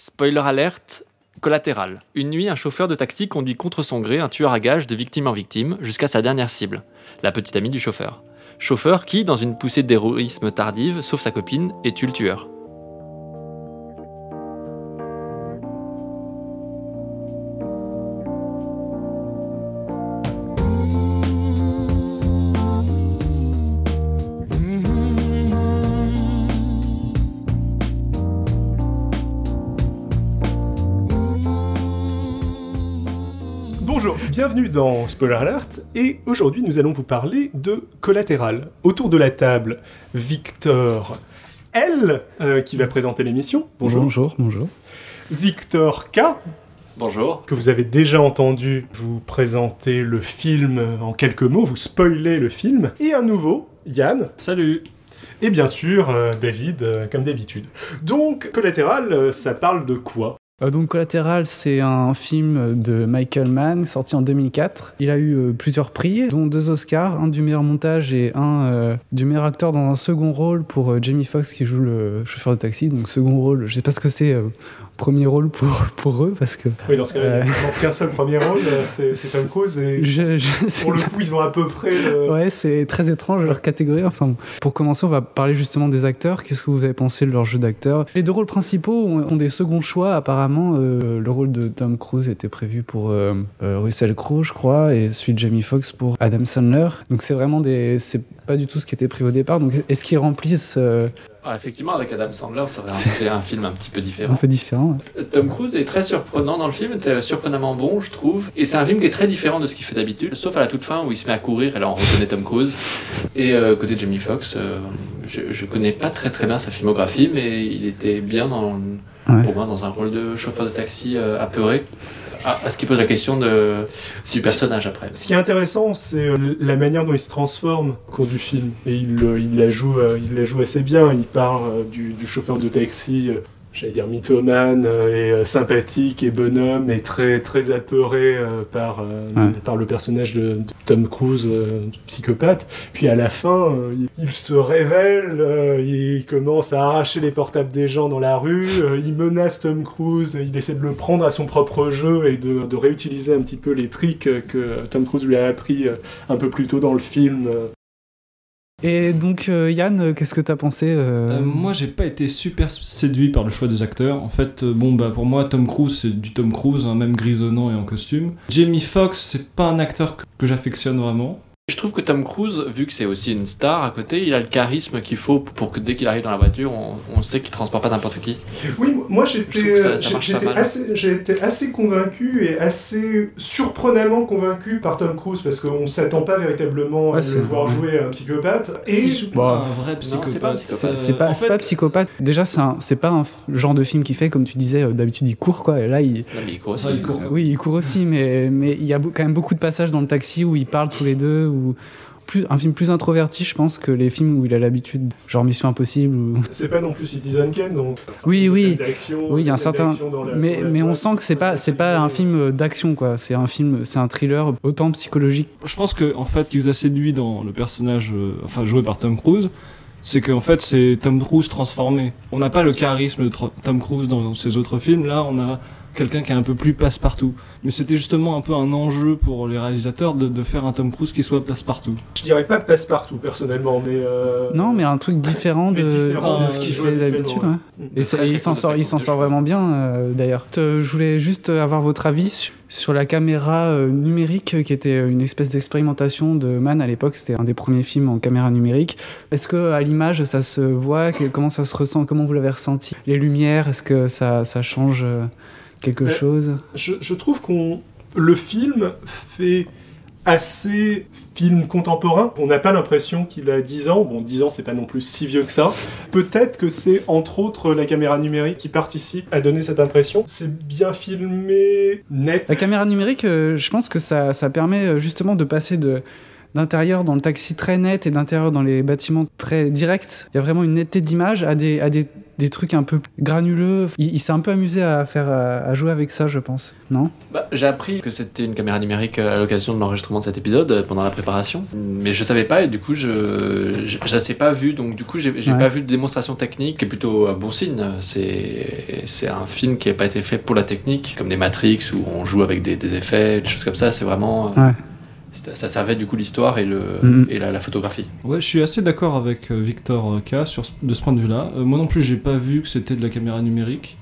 Spoiler alerte, collatéral. Une nuit, un chauffeur de taxi conduit contre son gré un tueur à gages de victime en victime jusqu'à sa dernière cible, la petite amie du chauffeur. Chauffeur qui, dans une poussée d'héroïsme tardive, sauve sa copine et tue le tueur. Bienvenue dans Spoiler Alert, et aujourd'hui nous allons vous parler de Collatéral. Autour de la table, Victor L, euh, qui va présenter l'émission. Bonjour. Bonjour, bonjour. Victor K, Bonjour. que vous avez déjà entendu vous présenter le film en quelques mots, vous spoiler le film. Et un nouveau, Yann. Salut. Et bien sûr, euh, David, euh, comme d'habitude. Donc, Collatéral, euh, ça parle de quoi? Donc Collatéral, c'est un film de Michael Mann sorti en 2004. Il a eu euh, plusieurs prix, dont deux Oscars, un du meilleur montage et un euh, du meilleur acteur dans un second rôle pour euh, Jamie Foxx qui joue le chauffeur de taxi. Donc second rôle, je sais pas ce que c'est euh, premier rôle pour, pour eux parce que Oui, dans ce cas-là, Euh. il qu'un seul premier rôle, euh, c'est Tom Cruise, et je, pour le coup, ils ont à peu près le... Ouais, c'est très étrange leur catégorie. Enfin, pour commencer, on va parler justement des acteurs. Qu'est-ce que vous avez pensé de leur jeu d'acteur? Les deux rôles principaux ont, ont des seconds choix. Apparemment, euh, le rôle de Tom Cruise était prévu pour euh, euh, Russell Crowe, je crois, et celui de Jamie Foxx pour Adam Sandler. Donc c'est vraiment des, c'est pas du tout ce qui était prévu au départ. Donc est-ce qu'ils remplissent euh, Ah, effectivement, avec Adam Sandler, ça aurait un film un petit peu un différent. peu différent ouais. Tom Cruise est très surprenant dans le film, était surprenamment bon, je trouve. Et c'est un film qui est très différent de ce qu'il fait d'habitude, sauf à la toute fin où il se met à courir et là on reconnaît Tom Cruise. Et côté de Jamie Foxx, je, je connais pas très très bien sa filmographie, mais il était bien dans, Ouais. pour moi dans un rôle de chauffeur de taxi euh, apeuré. Ah, ce qui pose la question de, du personnage après. Ce qui est intéressant, c'est euh, la manière dont il se transforme au cours du film. Et il, euh, il, la, joue, euh, il la joue assez bien. Il part du, du chauffeur de taxi, j'allais dire mythomane, euh, et euh, sympathique et bonhomme, et très, très apeuré euh, par, euh, Ouais. par le personnage de, de Tom Cruise, euh, du psychopathe. Puis à la fin, il, il se révèle, euh, il commence à arracher les portables des gens dans la rue, euh, il menace Tom Cruise, il essaie de le prendre à son propre jeu et de, de réutiliser un petit peu les tricks que Tom Cruise lui a appris un peu plus tôt dans le film. Et donc euh, Yann, qu'est-ce que t'as pensé euh, Euh, moi, j'ai pas été super séduit par le choix des acteurs. En fait, euh, bon, bah, pour moi, Tom Cruise, c'est du Tom Cruise, hein, même grisonnant et en costume. Jamie Foxx, c'est pas un acteur que, que j'affectionne vraiment. Je trouve que Tom Cruise, vu que c'est aussi une star à côté, il a le charisme qu'il faut pour que dès qu'il arrive dans la voiture, on, on sait qu'il transporte pas n'importe qui. Oui, moi j'étais assez, assez convaincu et assez surprenamment convaincu par Tom Cruise parce qu'on s'attend pas véritablement à le voir jouer un psychopathe. Et bah, pas un vrai c'est pas un psychopathe. psychopathe. C'est Euh, pas, fait, pas psychopathe. Déjà, c'est un- c'est pas un genre de film qu'il fait, comme tu disais, euh, d'habitude il court quoi. Et là, il, Non, mais il court aussi. Ouais, il court. oui, il court aussi, mais mais il y a quand même beaucoup de passages dans le taxi où ils parlent tous les deux, ou plus un film plus introverti, je pense, que les films où il a l'habitude, genre Mission Impossible. Ou... c'est pas non plus Citizen Kane donc. Oui, oui. Oui, il y a un certain- d'action dans la- Mais dans la mais on sent que c'est pas c'est pas un film euh, d'action quoi. C'est un film, c'est un thriller autant psychologique. Je pense que en fait, ce qui vous a séduit dans le personnage, euh, enfin joué par Tom Cruise, c'est qu'en fait c'est Tom Cruise transformé. On n'a pas le charisme de Tom Cruise dans ses autres films. Là, on a quelqu'un qui est un peu plus passe-partout. Mais c'était justement un peu un enjeu pour les réalisateurs de, de faire un Tom Cruise qui soit passe-partout. Je dirais pas passe-partout personnellement, mais. euh, Non, mais un truc différent de, mais différent, de euh, ce qu'il fait d'habitude. habituellement, ouais. ouais. Et il s'en sort, il s'en sort vraiment bien euh, d'ailleurs. Je voulais juste avoir votre avis su- sur la caméra euh, numérique qui était une espèce d'expérimentation de Mann à l'époque. C'était un des premiers films en caméra numérique. Est-ce que à l'image ça se voit? Que- Comment ça se ressent? Comment vous l'avez ressenti? Les lumières, est-ce que ça, ça change euh, quelque Euh, chose Je, je trouve qu'on le film fait assez film contemporain. On n'a pas l'impression qu'il a 10 ans. Bon, 10 ans, c'est pas non plus si vieux que ça. Peut-être que c'est entre autres la caméra numérique qui participe à donner cette impression. C'est bien filmé, net. La caméra numérique, euh, je pense que ça, ça permet euh, justement de passer de d'intérieur dans le taxi très net et d'intérieur dans les bâtiments très directs. Il y a vraiment une netteté d'image à des, à des, des trucs un peu granuleux. Il, il s'est un peu amusé à faire à, jouer avec ça, je pense. Non? Bah, J'ai appris que c'était une caméra numérique à l'occasion de l'enregistrement de cet épisode euh, pendant la préparation, mais je savais pas et du coup je je, je, l'ai pas vu donc du coup j'ai ouais. pas vu de démonstration technique qui est plutôt un bon signe. C'est c'est un film qui n'a pas été fait pour la technique comme des Matrix où on joue avec des, des effets, des choses comme ça. C'est vraiment ouais ça servait du coup l'histoire et, le, mm et la, la, photographie. Ouais, je suis assez d'accord avec Victor K sur, de ce point de vue-là. Euh, moi non plus, j'ai pas vu que c'était de la caméra numérique.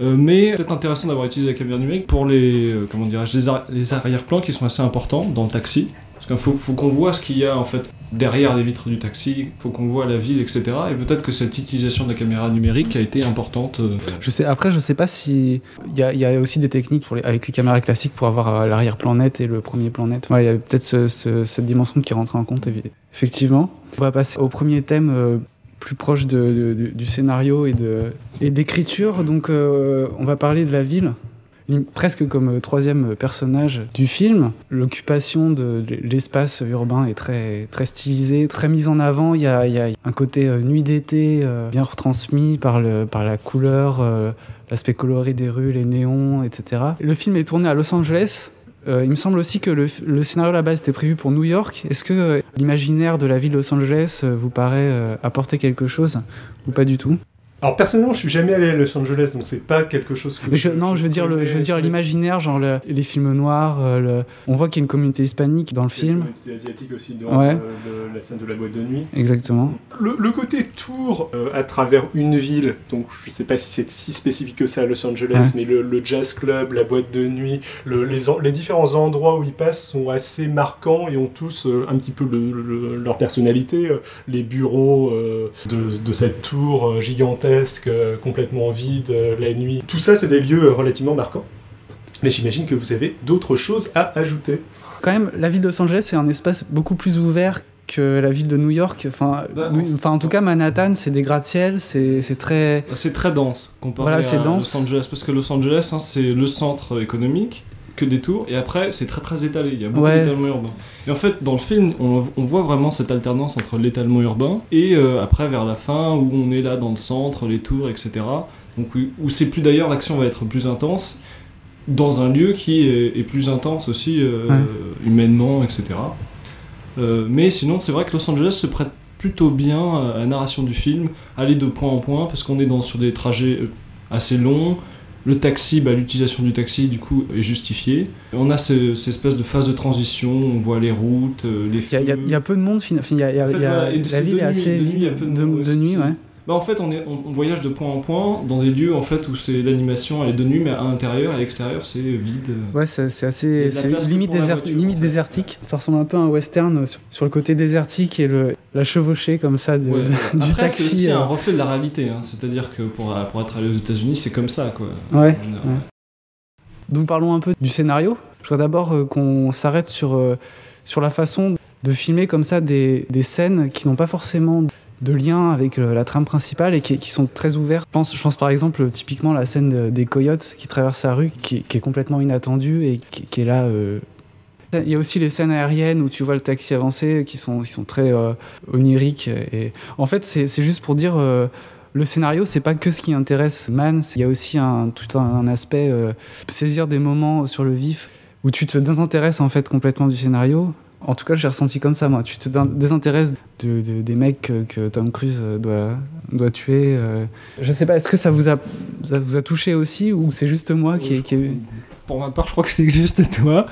Euh, mais peut-être intéressant d'avoir utilisé la caméra numérique pour les, euh, comment les, les arrière-plans qui sont assez importants dans le taxi. Parce qu'il faut, faut qu'on voit ce qu'il y a en fait derrière les vitres du taxi, faut qu'on voit la ville, etc. Et peut-être que cette utilisation de la caméra numérique a été importante. Euh... Je sais, après, je sais pas si. Il y a, aussi des techniques pour les, avec les caméras classiques pour avoir l'arrière-plan net et le premier plan net. Il y a peut-être ce, ce, cette dimension qui rentre en compte, effectivement. On va passer au premier thème. Euh, plus proche du scénario et de, et l'écriture. Donc, euh, on va parler de la ville presque comme troisième personnage du film. L'occupation de l'espace urbain est très, très stylisée, très mise en avant. Il y a, un côté euh, nuit d'été euh, bien retransmis par, le, par la couleur, euh, l'aspect coloré des rues, les néons, etc. Le film est tourné à Los Angeles. Euh, il me semble aussi que le, le, scénario à la base était prévu pour New York. Est-ce que euh, l'imaginaire de la ville de Los Angeles vous paraît apporter quelque chose ou pas du tout? Alors personnellement, je suis jamais allé à Los Angeles, donc c'est pas quelque chose que. Mais je, non, je veux dire, le, je veux dire l'imaginaire, genre le, les films noirs. Euh, le... On voit qu'il y a une communauté hispanique dans le film. Il y a une communauté asiatique aussi dans ouais. euh, le, la scène de la boîte de nuit. Exactement. Le, le côté tour euh, à travers une ville, donc je sais pas si c'est si spécifique que ça à Los Angeles, ouais. mais le, jazz club, la boîte de nuit, les, les, différents endroits où ils passent sont assez marquants et ont tous euh, un petit peu leur personnalité. les bureaux de, de, cette tour gigantesque complètement vide euh, la nuit. Tout ça, c'est des lieux euh, relativement marquants. Mais j'imagine que vous avez d'autres choses à ajouter. Quand même, la ville de Los Angeles, c'est un espace beaucoup plus ouvert que la ville de New York. Enfin, bah, enfin en tout cas, Manhattan, c'est des gratte-ciel, c'est très... C'est très dense comparé voilà, à dense. Los Angeles. Parce que Los Angeles, hein, c'est le centre économique que des tours, et après c'est très très étalé, il y a beaucoup ouais. d'étalement urbain. Et en fait, dans le film, on, on voit vraiment cette alternance entre l'étalement urbain et euh, après vers la fin où on est là dans le centre, les tours, etc. Donc où c'est plus d'ailleurs l'action va être plus intense dans un lieu qui est, est plus intense aussi euh, ouais. humainement, etc. Euh, mais sinon, c'est vrai que Los Angeles se prête plutôt bien à la narration du film, aller de point en point parce qu'on est dans sur des trajets assez longs le taxi, bah, l'utilisation du taxi du coup est justifiée. On a ces, ces espèces de phase de transition, on voit les routes, euh, les Il y, y, y, a peu de monde, enfin, y a, y a, en fait, voilà, la ville est assez vide de, de, de, de nuit, ouais. Bah en fait, on, est, on, on, voyage de point en point dans des lieux en fait où c'est l'animation elle est de nuit, mais à l'intérieur et à l'extérieur c'est vide. Ouais, c'est assez c'est limite, désert, voiture, limite désertique. Ça ressemble un peu à un western sur, sur le côté désertique et le, la chevauchée comme ça de, ouais. du Après, taxi. C'est aussi euh... un reflet de la réalité, hein. c'est-à-dire que pour, pour être allé aux États-Unis, c'est comme ça quoi. Ouais. ouais. Donc parlons un peu du scénario. Je voudrais d'abord euh, qu'on s'arrête sur, euh, sur la façon de filmer comme ça des, des scènes qui n'ont pas forcément de lien avec euh, la trame principale et qui, sont très ouverts. Je pense, par exemple typiquement la scène de, des coyotes qui traversent la rue, qui, est complètement inattendue et qui, est là. Euh... Il y a aussi les scènes aériennes où tu vois le taxi avancer qui sont, qui sont très euh, oniriques. Et... En fait, c'est juste pour dire le scénario, c'est pas que ce qui intéresse Mans, il y a aussi un, tout un, aspect saisir des moments sur le vif où tu te désintéresses en fait complètement du scénario en tout cas, j'ai ressenti comme ça, moi. Tu te désintéresses de, de, des mecs que, Tom Cruise doit, doit tuer. Euh... Je sais pas, est-ce que ça vous, a, ça vous a touché aussi ou c'est juste moi qui, euh, est... Pour ma part, je crois que c'est juste toi.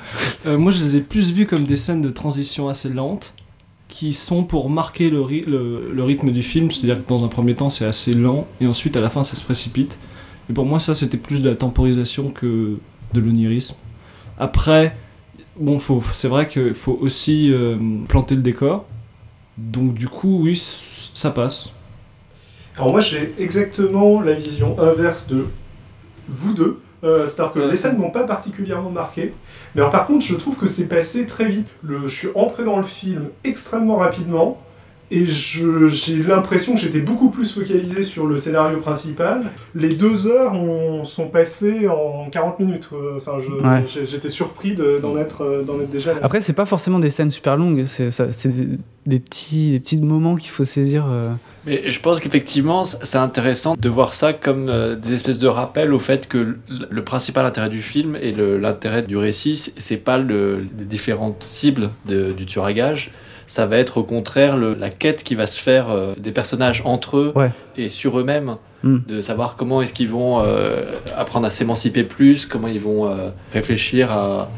euh, moi, je les ai plus vus comme des scènes de transition assez lentes qui sont pour marquer le, le, le rythme du film. C'est-à-dire que dans un premier temps, c'est assez lent et ensuite, à la fin, ça se précipite. Et pour moi, ça, c'était plus de la temporisation que de l'onirisme. Après bon, c'est vrai qu'il faut aussi euh, planter le décor. Donc du coup, oui, ça passe. Alors moi, j'ai exactement la vision inverse de vous deux. Euh, C'est-à-dire que ouais. les scènes m'ont pas particulièrement marqué. Mais alors, par contre, je trouve que c'est passé très vite. Le, je suis entré dans le film extrêmement rapidement. Et je- j'ai l'impression que j'étais beaucoup plus focalisé sur le scénario principal. Les deux heures ont- sont passées en 40 minutes. Enfin, Ouais. j'étais surpris de- d'en être, euh, d'en être déjà là. Après, c'est pas forcément des scènes super longues, c'est des, des petits, des petits moments qu'il faut saisir. euh. Mais je pense qu'effectivement, c'est intéressant de voir ça comme euh, des espèces de rappels au fait que le, principal intérêt du film et l'intérêt du récit, c'est- c'est pas le, les différentes cibles de- du tueur à gages. Ça va être au contraire le- la quête qui va se faire euh, des personnages entre eux Ouais. et sur eux-mêmes, Hmm. de savoir comment est-ce qu'ils vont euh, apprendre à s'émanciper plus, comment ils vont euh, réfléchir à,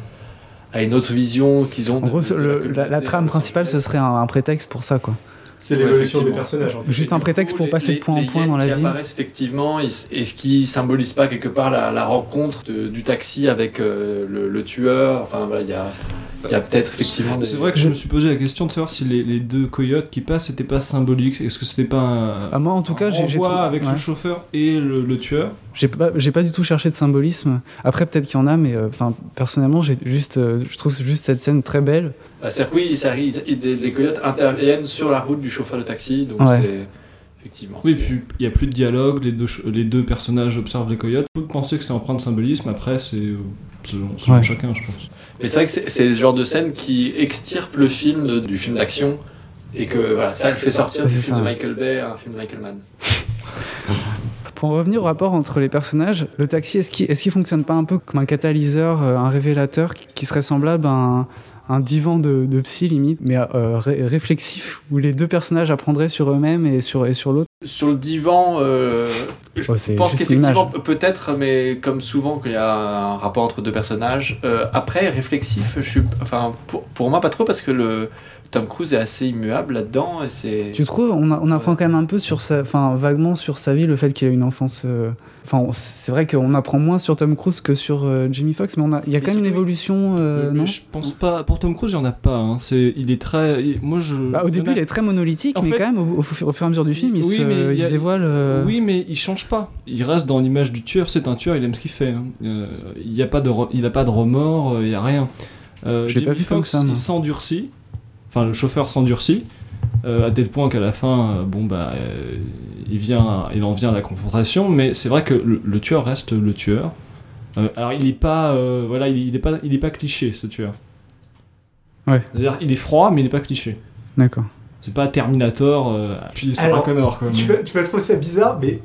à une autre vision qu'ils ont. En de- gros, de le- la, trame principale, ce serait un, un prétexte pour ça, quoi. C'est Ouais, l'évolution des effectivement. personnages. en fait. Juste un prétexte pour Les- passer les- de point en point dans la qui vie. apparaissent effectivement, ils- est-ce qu'ils symbolisent pas quelque part la, la rencontre de- du taxi avec euh, le, le tueur? Enfin voilà, il y a, il y a peut-être effectivement des... C'est vrai que je me suis posé la question de savoir si les, les deux coyotes qui passent c'était pas symbolique. Est-ce que c'était pas un. Ah, moi, en tout cas, j'ai trou- avec ouais. le chauffeur et le, le tueur. J'ai pas, j'ai pas du tout cherché de symbolisme. Après, peut-être qu'il y en a, mais euh, enfin, personnellement, j'ai juste, euh, je trouve juste cette scène très belle. Bah, C'est-à-dire que oui, ça les, coyotes interviennent sur la route du chauffeur de taxi, donc Ouais. c'est effectivement. Oui, puis il y a plus de dialogue, les deux, les deux personnages observent les coyotes. On peut penser que c'est empreint de symbolisme, après c'est euh, selon, selon Ouais. chacun, je pense. Mais c'est vrai que c'est le genre de scène qui extirpe le film de- du film d'action et que voilà, ça le fait sortir du c'est film ça. de Michael Bay à un film de Michael Mann. Pour en revenir au rapport entre les personnages, le taxi, est-ce qu'il, est-ce qu'il fonctionne pas un peu comme un catalyseur, euh, un révélateur qui, qui serait semblable à un, un divan de, de psy limite, mais euh, ré- réflexif, où les deux personnages apprendraient sur eux-mêmes et sur, et sur l'autre? Sur le divan, euh, je Ouais, pense qu'effectivement, peut-être, mais comme souvent qu'il y a un rapport entre deux personnages. euh, après, réflexif, je suis, enfin, pour, pour moi, pas trop, parce que le Tom Cruise est assez immuable là-dedans. Et. Tu trouves on, a- on apprend quand même un peu sur sa, enfin vaguement sur sa vie, le fait qu'il a une enfance. euh, Enfin, c'est vrai qu'on apprend moins sur Tom Cruise que sur euh, Jamie Foxx, mais on a, il y a quand même une évolution, euh, Mais non je pense pas. Pour Tom Cruise, il y en a pas. hein. C'est, il est très. il- moi, je. Bah, Au début, il y est très monolithique, En mais fait- quand même, au, au fu- au fur et à mesure du film, il Oui, se, il y se dévoile. euh, Oui, mais il change pas. Il reste dans l'image du tueur. C'est un tueur, il aime ce qu'il fait. hein. Euh, il n'y a pas de, re- il a pas de remords, euh, il y a rien. Euh, l'ai pas vu ça, moi. il s'endurcit. Enfin, le chauffeur s'endurcit. euh, à tel point qu'à la fin, euh, bon bah, euh, il vient, il en vient à la confrontation. Mais c'est vrai que le, le tueur reste le tueur. Euh, alors il est pas, euh, voilà, il, il est pas, il est pas cliché ce tueur. Ouais. C'est-à-dire, il est froid, mais il est pas cliché. D'accord. C'est pas Terminator, euh, puis Sarah Alors, Connor quoi. Tu vas, tu vas trouver ça bizarre, mais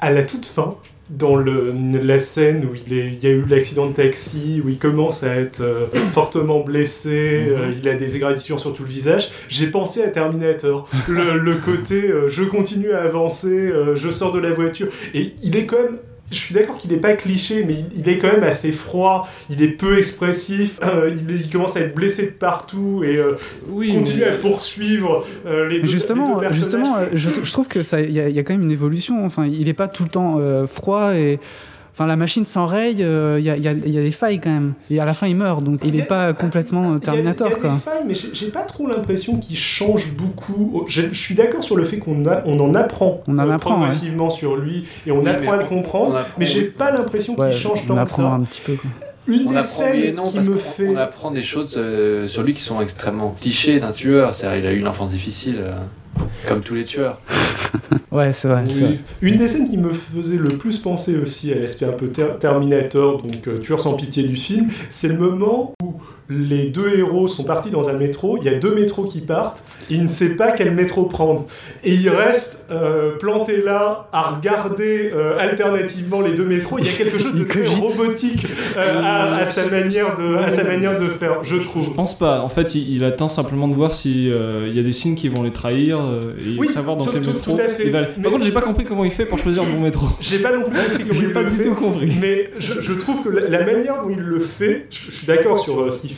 à la toute fin, dans le, la scène où il, est, il y a eu l'accident de taxi, où il commence à être euh, fortement blessé, Mhm. euh, il a des égratignures sur tout le visage, j'ai pensé à Terminator. Le, le côté euh, je continue à avancer, euh, je sors de la voiture. Et il est quand même. Je suis d'accord qu'il n'est pas cliché, mais il, il est quand même assez froid, il est peu expressif, euh, il, il commence à être blessé de partout et euh, Oui, continue mais- à poursuivre euh, les, deux, les justement, deux justement, je, je trouve que ça, il y, y a quand même une évolution. Enfin, il est pas tout le temps froid et. Enfin, la machine s'enraye, euh, il y, a, il y a- il y a des failles quand même. Et à la fin, il meurt, donc il n'est pas complètement euh, Terminator, Il y a, il y a quoi. des failles, mais j'ai pas trop l'impression qu'il change beaucoup. Je, je suis d'accord sur le fait qu'on on en apprend, On en euh, apprend, progressivement sur lui et on Oui, apprend mais à le on- comprendre, on apprend, mais j'ai oui. pas l'impression qu'il Ouais, change on tant que apprend ça. un petit peu. quoi. Une On des apprend scènes non qui parce me qu'on fait. on apprend des choses euh, sur lui qui sont extrêmement clichés d'un tueur. C'est-à-dire, il a eu une enfance difficile, euh, comme tous les tueurs. Ouais, c'est vrai. Une des scènes qui me faisait le plus penser aussi à l'aspect un peu ter- Terminator, donc euh, tueur sans pitié du film, c'est le moment où les deux héros sont partis dans un métro, il y a deux métros qui partent, et il ne sait pas quel métro prendre. Et il reste euh, planté là à regarder euh, alternativement les deux métros. Il y a quelque chose de très robotique euh, à, à sa manière de, à sa manière de faire, je Je trouve. pense pas. En fait, il, il attend simplement de voir s'il y a des signes qui vont les trahir euh, et il Oui, veut savoir dans tout- quel tout- métro tout à fait. il va aller. Mais- Par contre, j'ai pas compris comment il fait pour choisir le bon métro. J'ai pas non plus compris comment il pas le du fait. tout compris. Mais je, je trouve que la, la manière dont il le fait, je, je suis d'accord sur euh, ce qu'il fait,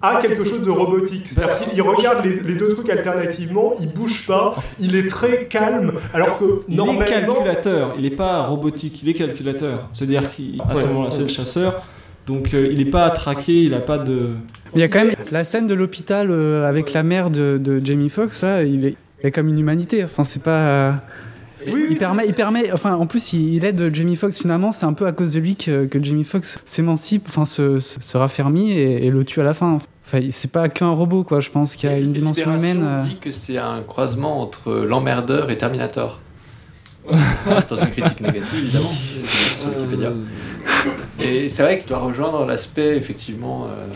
a quelque chose de robotique. C'est-à-dire qu'il il regarde les, les deux trucs alternativement, il bouge pas, il est très calme, alors que Il est normalement. calculateur, il est pas robotique, il est calculateur. C'est-à-dire qu'à ce moment-là, c'est le chasseur. Donc euh, il est pas traqué, il a pas de. Il y a quand même la scène de l'hôpital euh, avec la mère de, de Jamie Foxx, là, il, est, il a comme une humanité. Enfin, c'est pas. Oui, il permet, il permet, enfin, en plus, il, il aide Jamie Foxx. Finalement, c'est un peu à cause de lui que, que Jamie Foxx s'émancipe, enfin, se, se, se raffermit et, et le tue à la fin. Enfin, c'est pas qu'un robot, quoi. Je pense qu'il y a une dimension humaine. euh. dit que c'est un croisement entre l'emmerdeur et Terminator. Attention critique négative, évidemment. Sur Wikipédia. Euh, Et c'est vrai qu'il doit rejoindre l'aspect effectivement euh,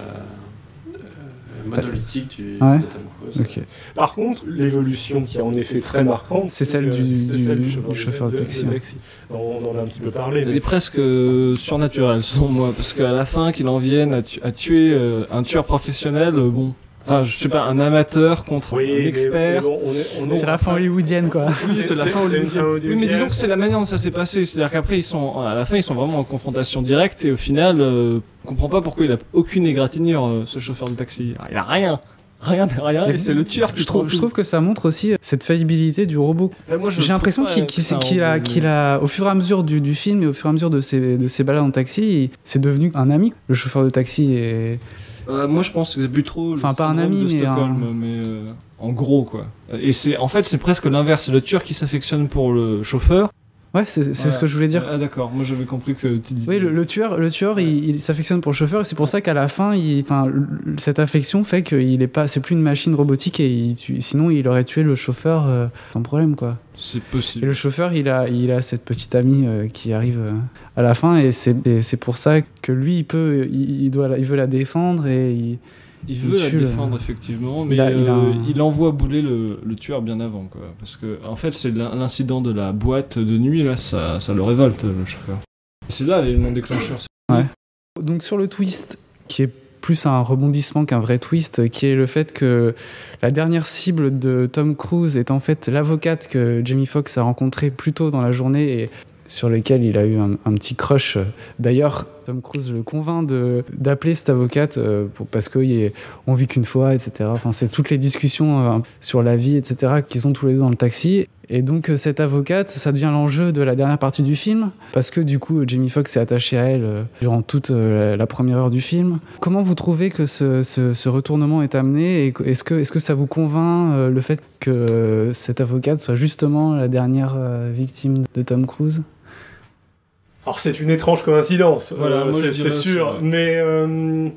monolithique du, Ouais. de Tom Cruise. Ok. Par contre, l'évolution qui est en effet très marquante, C'est celle du- chauffeur de taxi. On en a un petit peu parlé. Elle mais- est presque euh, surnaturelle, selon moi, parce qu'à la fin, qu'il en vienne à, tu- à tuer euh, un tueur professionnel, euh, bon. Enfin, je sais pas, un amateur contre Oui, un expert. mais bon, on est- on est- C'est la fin hollywoodienne, quoi. Oui, c'est la fin hollywoodienne. Oui, mais disons que c'est la manière dont ça s'est passé. C'est-à-dire qu'après, ils sont, à la fin, ils sont vraiment en confrontation directe et au final, euh, on comprend pas pourquoi il a aucune égratignure, euh, ce chauffeur de taxi. Il a rien. Rien derrière et c'est le tueur qui Je trouve, je trouve que ça montre aussi cette faillibilité du robot. je J'ai l'impression qu'il a, qu'il a, au fur et à mesure du, du film et au fur et à mesure de ses, de ses balades en taxi, c'est devenu un ami. Le chauffeur de taxi est. Euh, moi, je pense que c'est plus trop. le Enfin, pas un ami, de mais Stockholm, un- mais euh, en gros, quoi. Et c'est, en fait, c'est presque l'inverse. C'est le tueur qui s'affectionne pour le chauffeur. Ouais, c'est ce que je voulais dire. Ah, d'accord. Moi, j'avais compris que tu disais. Oui, le, le tueur, le tueur, il, il s'affectionne pour le chauffeur et c'est pour ça qu'à la fin, il, cette affection fait qu'il est pas, c'est plus une machine robotique et il tue- sinon il aurait tué le chauffeur euh, sans problème quoi. C'est Et possible. le chauffeur, il a, il a cette petite amie euh, qui arrive euh, à la fin et c'est, et pour ça que lui, il peut, il, il doit, il veut la défendre et il, Il il veut la le- défendre, effectivement, mais Il a- il a euh, il envoie bouler le, le tueur bien avant, quoi. Parce que, en fait, c'est l'in- l'incident de la boîte de nuit, là, ça, ça le révolte, le chauffeur. C'est là l'élément déclencheur. Donc sur le twist, qui est plus un rebondissement qu'un vrai twist, qui est le fait que la dernière cible de Tom Cruise est en fait l'avocate que Jamie Foxx a rencontrée plus tôt dans la journée et sur lequel il a eu un, petit crush. D'ailleurs, Tom Cruise le convainc d'appeler cette avocate euh, pour, parce qu'on vit qu'une fois, etc. Enfin, c'est toutes les discussions euh, sur la vie, etc. qu'ils ont tous les deux dans le taxi. Et donc euh, cette avocate, ça devient l'enjeu de la dernière partie du film, parce que du coup Jamie Foxx s'est attaché à elle durant toute la, première heure du film. Comment vous trouvez que ce, ce- retournement est amené est-ce que, est que ça vous convainc le fait que cette avocate soit justement la dernière victime de Tom Cruise? Alors c'est une étrange coïncidence, Voilà, euh, c'est sûr, ouais. mais euh,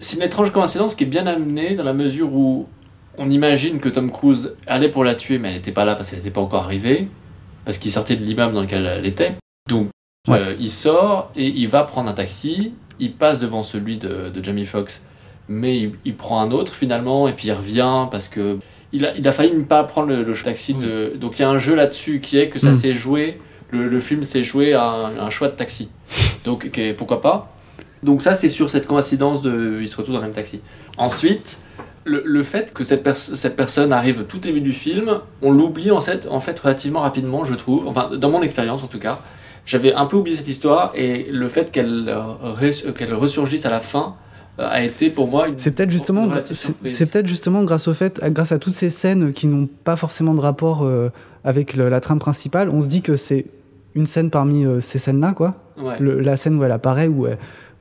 C'est une étrange coïncidence qui est bien amenée dans la mesure où on imagine que Tom Cruise allait pour la tuer, mais elle n'était pas là parce qu'elle n'était pas encore arrivée, parce qu'il sortait de l'immeuble dans lequel elle était. Donc Ouais. euh, il sort et il va prendre un taxi, il passe devant celui de, de Jamie Foxx, mais il, il prend un autre finalement, et puis il revient parce que il a, il a failli ne pas prendre le, le taxi. De... Donc il y a un jeu là-dessus qui est que ça Mm. s'est joué, le, film s'est joué à un, choix de taxi. Donc pourquoi pas donc ça, c'est sur cette coïncidence de... Ils se retrouvent dans le même taxi. Ensuite, le, fait que cette, pers- cette personne arrive tout début du film, on l'oublie en fait, en fait relativement rapidement, je trouve. Enfin, dans mon expérience en tout cas. J'avais un peu oublié cette histoire et le fait qu'elle euh, qu'elle ressurgisse à la fin a été pour moi une C'est peut-être justement, c'est peut-être justement grâce au fait, grâce à toutes ces scènes qui n'ont pas forcément de rapport euh, avec le- la trame principale, on se dit que c'est une scène parmi euh, ces scènes-là, quoi. Ouais. Le- la scène où elle apparaît, où elle-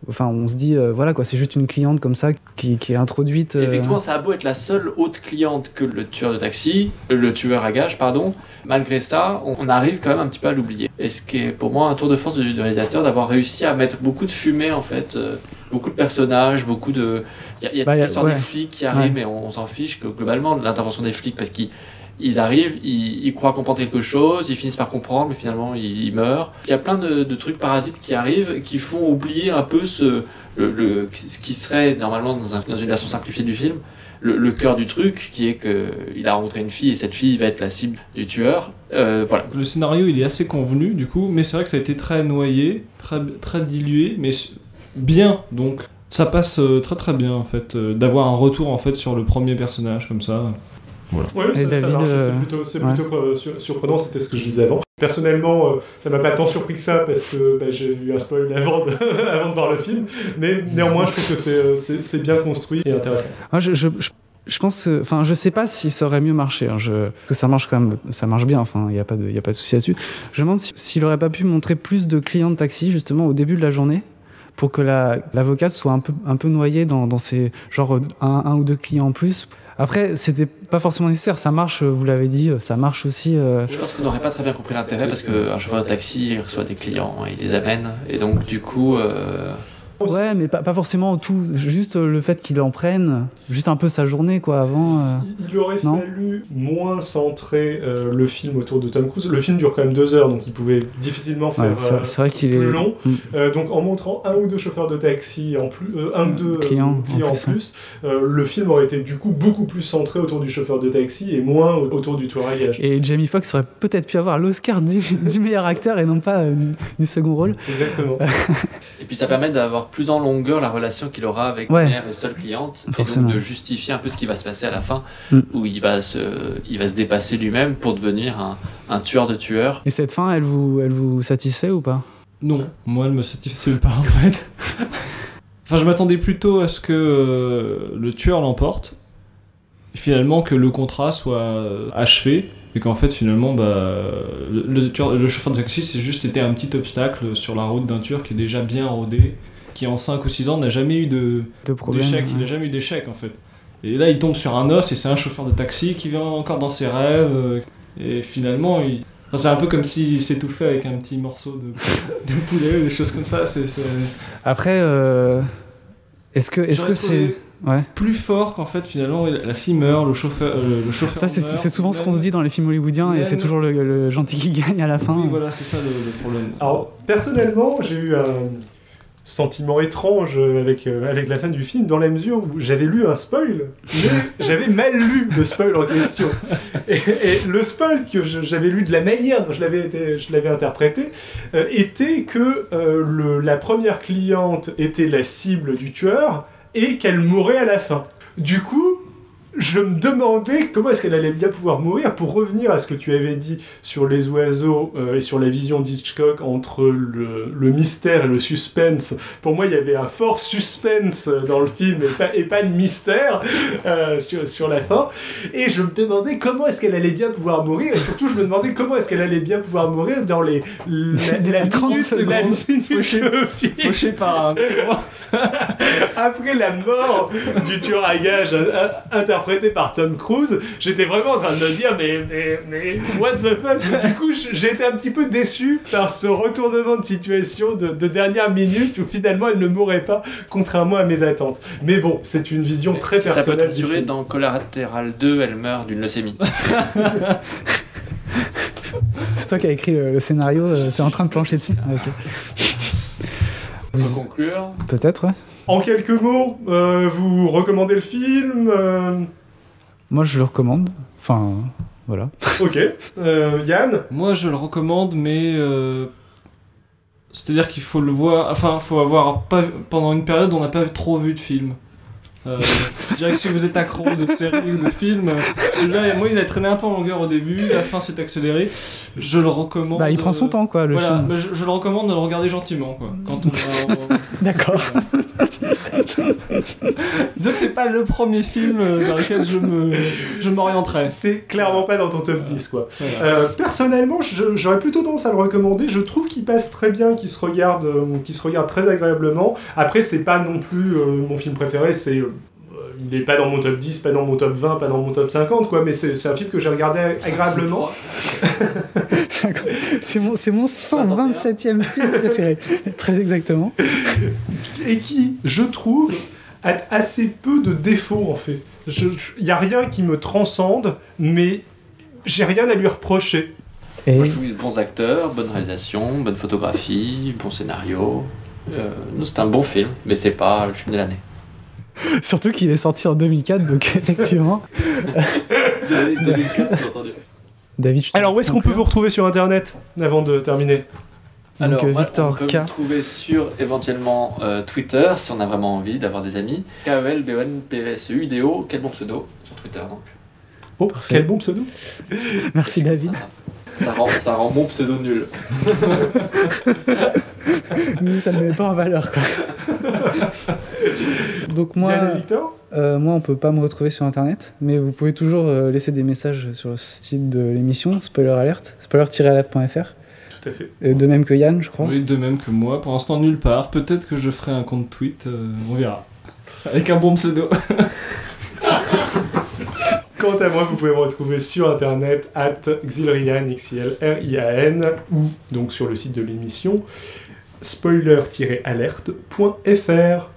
enfin, on se dit, euh, voilà, quoi, c'est juste une cliente comme ça qui, qui est introduite. Euh, Effectivement, ça a beau être la seule haute cliente que le tueur de taxi, le tueur à gage, pardon. Malgré ça, on on arrive quand même un petit peu à l'oublier. Et ce qui est pour moi un tour de force du, du réalisateur d'avoir réussi à mettre beaucoup de fumée en fait, euh, beaucoup de personnages, beaucoup de. Il y a, y a Bah, l'histoire ouais. des flics qui arrivent, Ouais. mais on, on s'en fiche que globalement de l'intervention des flics parce qu'ils ils arrivent, ils, ils croient comprendre quelque chose, ils finissent par comprendre, mais finalement ils, ils meurent. Il y a plein de, de trucs parasites qui arrivent qui font oublier un peu ce, le, le- ce qui serait normalement dans, un- dans une version simplifiée du film, le, le cœur du truc, qui est que il a rencontré une fille et cette fille va être la cible du tueur. Euh, voilà. Le scénario, il est assez convenu, du coup, mais c'est vrai que ça a été très noyé, très, très dilué, mais bien, donc ça passe euh, très très bien, en fait, euh, d'avoir un retour, en fait, sur le premier personnage, comme ça. Ouais, David, marche, euh, c'est plutôt, c'est ouais. plutôt, euh, sur- surprenant, c'était ce que je disais avant. Personnellement, euh, ça m'a pas tant surpris que ça parce que bah, j'ai vu un spoil avant de, avant de voir le film, mais néanmoins, je trouve que c'est, euh, c'est, c'est bien construit et intéressant. Moi, je, je, je, je pense, que- enfin, je sais pas si ça aurait mieux marché. hein, je, parce que ça marche quand même, ça marche bien. Enfin, il n'y a pas de, il y a pas de souci là-dessus. Je me demande si- s'il aurait pas pu montrer plus de clients de taxi justement au début de la journée pour que la- l'avocate soit un peu, un peu noyée dans, dans ses genre un, un ou deux clients en plus. Après, c'était pas forcément nécessaire. Ça marche, euh, vous l'avez dit, euh, ça marche aussi. euh, Je pense qu'on n'aurait pas très bien compris l'intérêt parce qu'un chauffeur de taxi il reçoit des clients, il les amène, et donc du coup, euh, Ouais, mais pas, pas forcément tout. Juste euh, le fait qu'il en prenne, juste un peu sa journée, quoi, avant. euh. Il aurait Non. fallu moins centrer euh, le film autour de Tom Cruise. Le film dure quand même deux heures, donc il pouvait difficilement faire Ouais, c'est euh, c'est vrai qu'il est. plus long. Mm. Euh, donc en montrant un ou deux chauffeurs de taxi en plus, euh, un ou deux euh, Clients, en clients en plus, hein. plus, euh, le film aurait été du coup beaucoup plus centré autour du chauffeur de taxi et moins au- autour du tueur à gages. Et Jamie Foxx aurait peut-être pu avoir l'Oscar du, du meilleur acteur et non pas euh, du second rôle. Exactement. et puis ça permet d'avoir plus en longueur la relation qu'il aura avec Ouais. la mère et seule cliente, Forcément. et donc de justifier un peu ce qui va se passer à la fin, Mm. où il va se, il va se dépasser lui-même pour devenir un, un tueur de tueurs. Et cette fin, elle vous, elle vous satisfait ou pas? Non, moi elle me satisfait pas en fait. enfin, je m'attendais plutôt à ce que euh, le tueur l'emporte, finalement que le contrat soit achevé, et qu'en fait finalement bah, le, le tueur- le chauffeur de taxi c'est juste été un petit obstacle sur la route d'un tueur qui est déjà bien rodé, qui en 5 ou 6 ans n'a jamais eu de, De problème d'échec, il n'a jamais eu d'échec en fait. Et là il tombe sur un os et c'est un chauffeur de taxi qui vient encore dans ses rêves, euh, et finalement il... enfin, c'est un peu comme s'il s'étouffait avec un petit morceau de, de poulet ou des choses comme ça. C'est, c'est Après, euh, est-ce que est-ce que c'est. Ouais. plus fort qu'en fait finalement la fille meurt, le chauffeur, euh, le chauffeur. Ça, c'est meurt, c'est souvent ce qu'on se dit dans les films hollywoodiens et c'est toujours le, le gentil qui gagne à la fin. Oui, voilà, c'est ça le, le problème. Alors personnellement, j'ai eu un sentiment étrange avec, euh, avec la fin du film, dans la mesure où j'avais lu un spoil, mais j'avais mal lu le spoil en question. Et, et le spoil que j'avais lu de la manière dont je l'avais, été- je l'avais interprété euh, était que euh, le- la première cliente était la cible du tueur et qu'elle mourrait à la fin. Du coup, je me demandais comment est-ce qu'elle allait bien pouvoir mourir pour revenir à ce que tu avais dit sur les oiseaux euh, et sur la vision d'Hitchcock entre le, le mystère et le suspense. Pour moi, il y avait un fort suspense dans le film et pas, et pas de mystère euh, sur, sur la fin. Et je me demandais comment est-ce qu'elle allait bien pouvoir mourir et surtout, je me demandais comment est-ce qu'elle allait bien pouvoir mourir dans les la, la 30 minute- la secondes. minute Fauché par un. après la mort du tueur à gages euh, interprété par Tom Cruise, j'étais vraiment en train de me dire mais mais mais what the fuck? Du coup, j- j'ai été un petit peu déçu par ce retournement de situation de, de dernière minute où finalement elle ne mourrait pas, contrairement à mes attentes. Mais bon, c'est une vision très ça peut personnelle être du dans Collateral 2, elle meurt d'une leucémie. C'est toi qui as écrit le, le scénario, euh, t'es en train de plancher dessus Ah, ok. Pour conclure, Peut-être, ouais. En quelques mots, euh, vous recommandez le film euh, Moi, je le recommande. Enfin, voilà. Ok. Euh, Yann Moi, je le recommande, mais. euh, C'est-à-dire qu'il faut le voir. Enfin, faut avoir pas pendant une période où on n'a pas trop vu de films. Euh, je dirais que si vous êtes accro de séries ou de films, celui-là, moi, il a traîné un peu en longueur au début, la fin s'est accélérée. Je le recommande. Bah, il prend son euh, temps, quoi, le Voilà, film. mais je, je le recommande de le regarder gentiment, quoi. Quand on va- D'accord. Disons que c'est pas le premier film euh, dans lequel je me je m'orienterais. C'est clairement pas dans ton top 10, quoi. Voilà. Euh, personnellement, je- j'aurais plutôt tendance à le recommander. Je trouve qu'il passe très bien, qu'il se regarde, qu'il se regarde très agréablement. Après, c'est pas non plus euh, mon film préféré. C'est, euh, il est pas dans mon top 10, pas dans mon top 20, pas dans mon top 50, quoi. Mais c'est un film que j'ai regardé agréablement. C'est mon, c'est mon 127e film préféré. Très exactement. et qui, je trouve, a assez peu de défauts en fait. Il n'y a rien qui me transcende, mais j'ai rien à lui reprocher. Et moi je trouve bons acteurs, bonne réalisation, bonne photographie, bon scénario. Euh, non, c'est un bon film, mais c'est pas le film de l'année. surtout qu'il est sorti en 2004, donc effectivement. 2004, c'est entendu. David, Alors, où est-ce qu'on peut vous retrouver sur internet avant de terminer? Donc, Alors, euh, moi, Victor on peut K. me trouver sur éventuellement euh, Twitter si on a vraiment envie d'avoir des amis. k e l b o n p s u d o quel bon pseudo? Sur Twitter donc. Oh, Parfait. quel bon pseudo? Merci David. Ça rend, ça rend mon pseudo nul. Ça ne met pas en valeur, quoi. Donc moi, euh, moi, on peut pas me retrouver sur Internet, mais vous pouvez toujours euh, laisser des messages sur le site de l'émission, spoiler alert, spoiler-alert.fr. Tout à fait. Et De même que Yann, je crois. Oui, de même que moi, pour l'instant nulle part. Peut-être que je ferai un compte tweet, euh, on verra. Avec un bon pseudo. Quant à moi, vous pouvez me retrouver sur internet at xilrian, X-I-L-R-I-A-N, ou donc sur le site de l'émission spoiler-alerte.fr.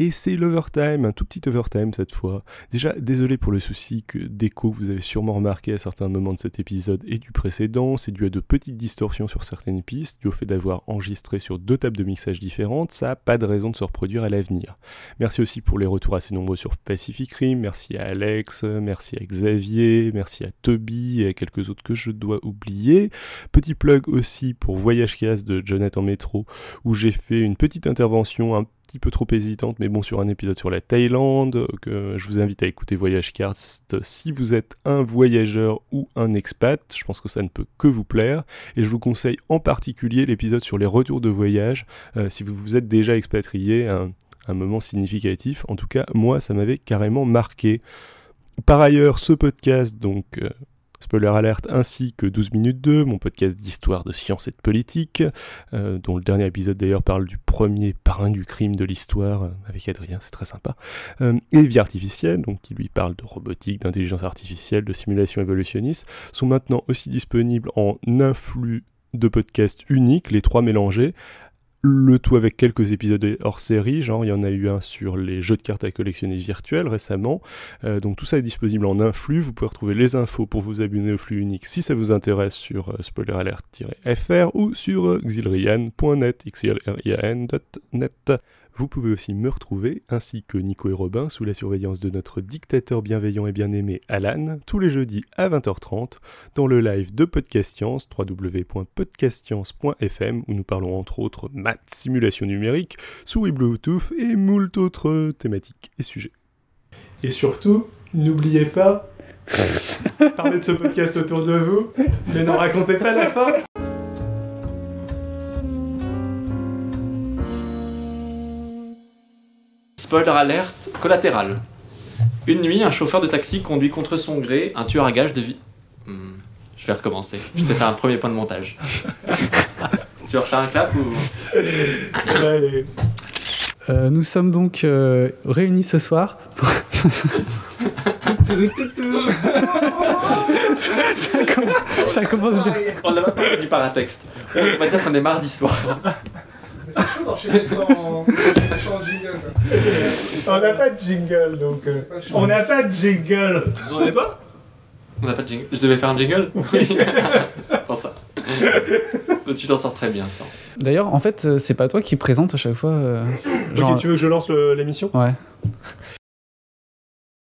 Et c'est l'overtime, un tout petit overtime cette fois. Déjà, désolé pour le souci que d'écho que vous avez sûrement remarqué à certains moments de cet épisode et du précédent. C'est dû à de petites distorsions sur certaines pistes, dû au fait d'avoir enregistré sur deux tables de mixage différentes. Ça n'a pas de raison de se reproduire à l'avenir. Merci aussi pour les retours assez nombreux sur Pacific Rim. Merci à Alex, merci à Xavier, merci à Toby et à quelques autres que je dois oublier. Petit plug aussi pour Voyage Cast de Jonathan Metro, où j'ai fait une petite intervention un petit peu trop hésitante, mais bon, sur un épisode sur la Thaïlande, que je vous invite à écouter Voyage Cast si vous êtes un voyageur ou un expat. Je pense que ça ne peut que vous plaire. Et je vous conseille en particulier l'épisode sur les retours de voyage, euh, si vous vous êtes déjà expatrié, un, un moment significatif. En tout cas, moi, ça m'avait carrément marqué. Par ailleurs, ce podcast, donc, euh, Spoiler alerte ainsi que 12 minutes 2, mon podcast d'histoire de science et de politique, euh, dont le dernier épisode d'ailleurs parle du premier parrain du crime de l'histoire euh, avec Adrien, c'est très sympa, euh, et Vie artificielle, donc qui lui parle de robotique, d'intelligence artificielle, de simulation évolutionniste, sont maintenant aussi disponibles en un flux de podcasts uniques, les trois mélangés, le tout avec quelques épisodes hors série, genre il y en a eu un sur les jeux de cartes à collectionner virtuels récemment. Euh, donc tout ça est disponible en un flux. Vous pouvez retrouver les infos pour vous abonner au flux unique si ça vous intéresse sur euh, spoileralert-fr ou sur euh, xilrian.net. Vous pouvez aussi me retrouver, ainsi que Nico et Robin, sous la surveillance de notre dictateur bienveillant et bien-aimé Alan, tous les jeudis à 20h30, dans le live de Podcast Science, www.podcastscience.fm, où nous parlons entre autres maths, simulation numérique, souris Bluetooth et moult autres thématiques et sujets. Et surtout, n'oubliez pas, parlez de ce podcast autour de vous, mais n'en racontez pas la fin Spoiler alerte collatéral. Une nuit, un chauffeur de taxi conduit contre son gré un tueur à gages de vie. Hmm, Je vais recommencer. Je t'ai fait un premier point de montage. tu veux refaire un clap ou? Allez. Euh, nous sommes donc euh, réunis ce soir. ça, commence, ça commence bien. On n'a pas parlé du paratexte. On va dire qu'on est mardi soir. C'est chaud d'enchaîner sans, sans jingle. On n'a pas de jingle, donc... euh, on n'a pas de jingle Vous en avez pas? On n'a pas de jingle. Je devais faire un jingle? Oui. C'est pour ça. Tu t'en sors très bien, ça. D'ailleurs, en fait, euh, c'est pas toi qui présente à chaque fois. euh, genre. Ok, tu veux que je lance le- l'émission? Ouais.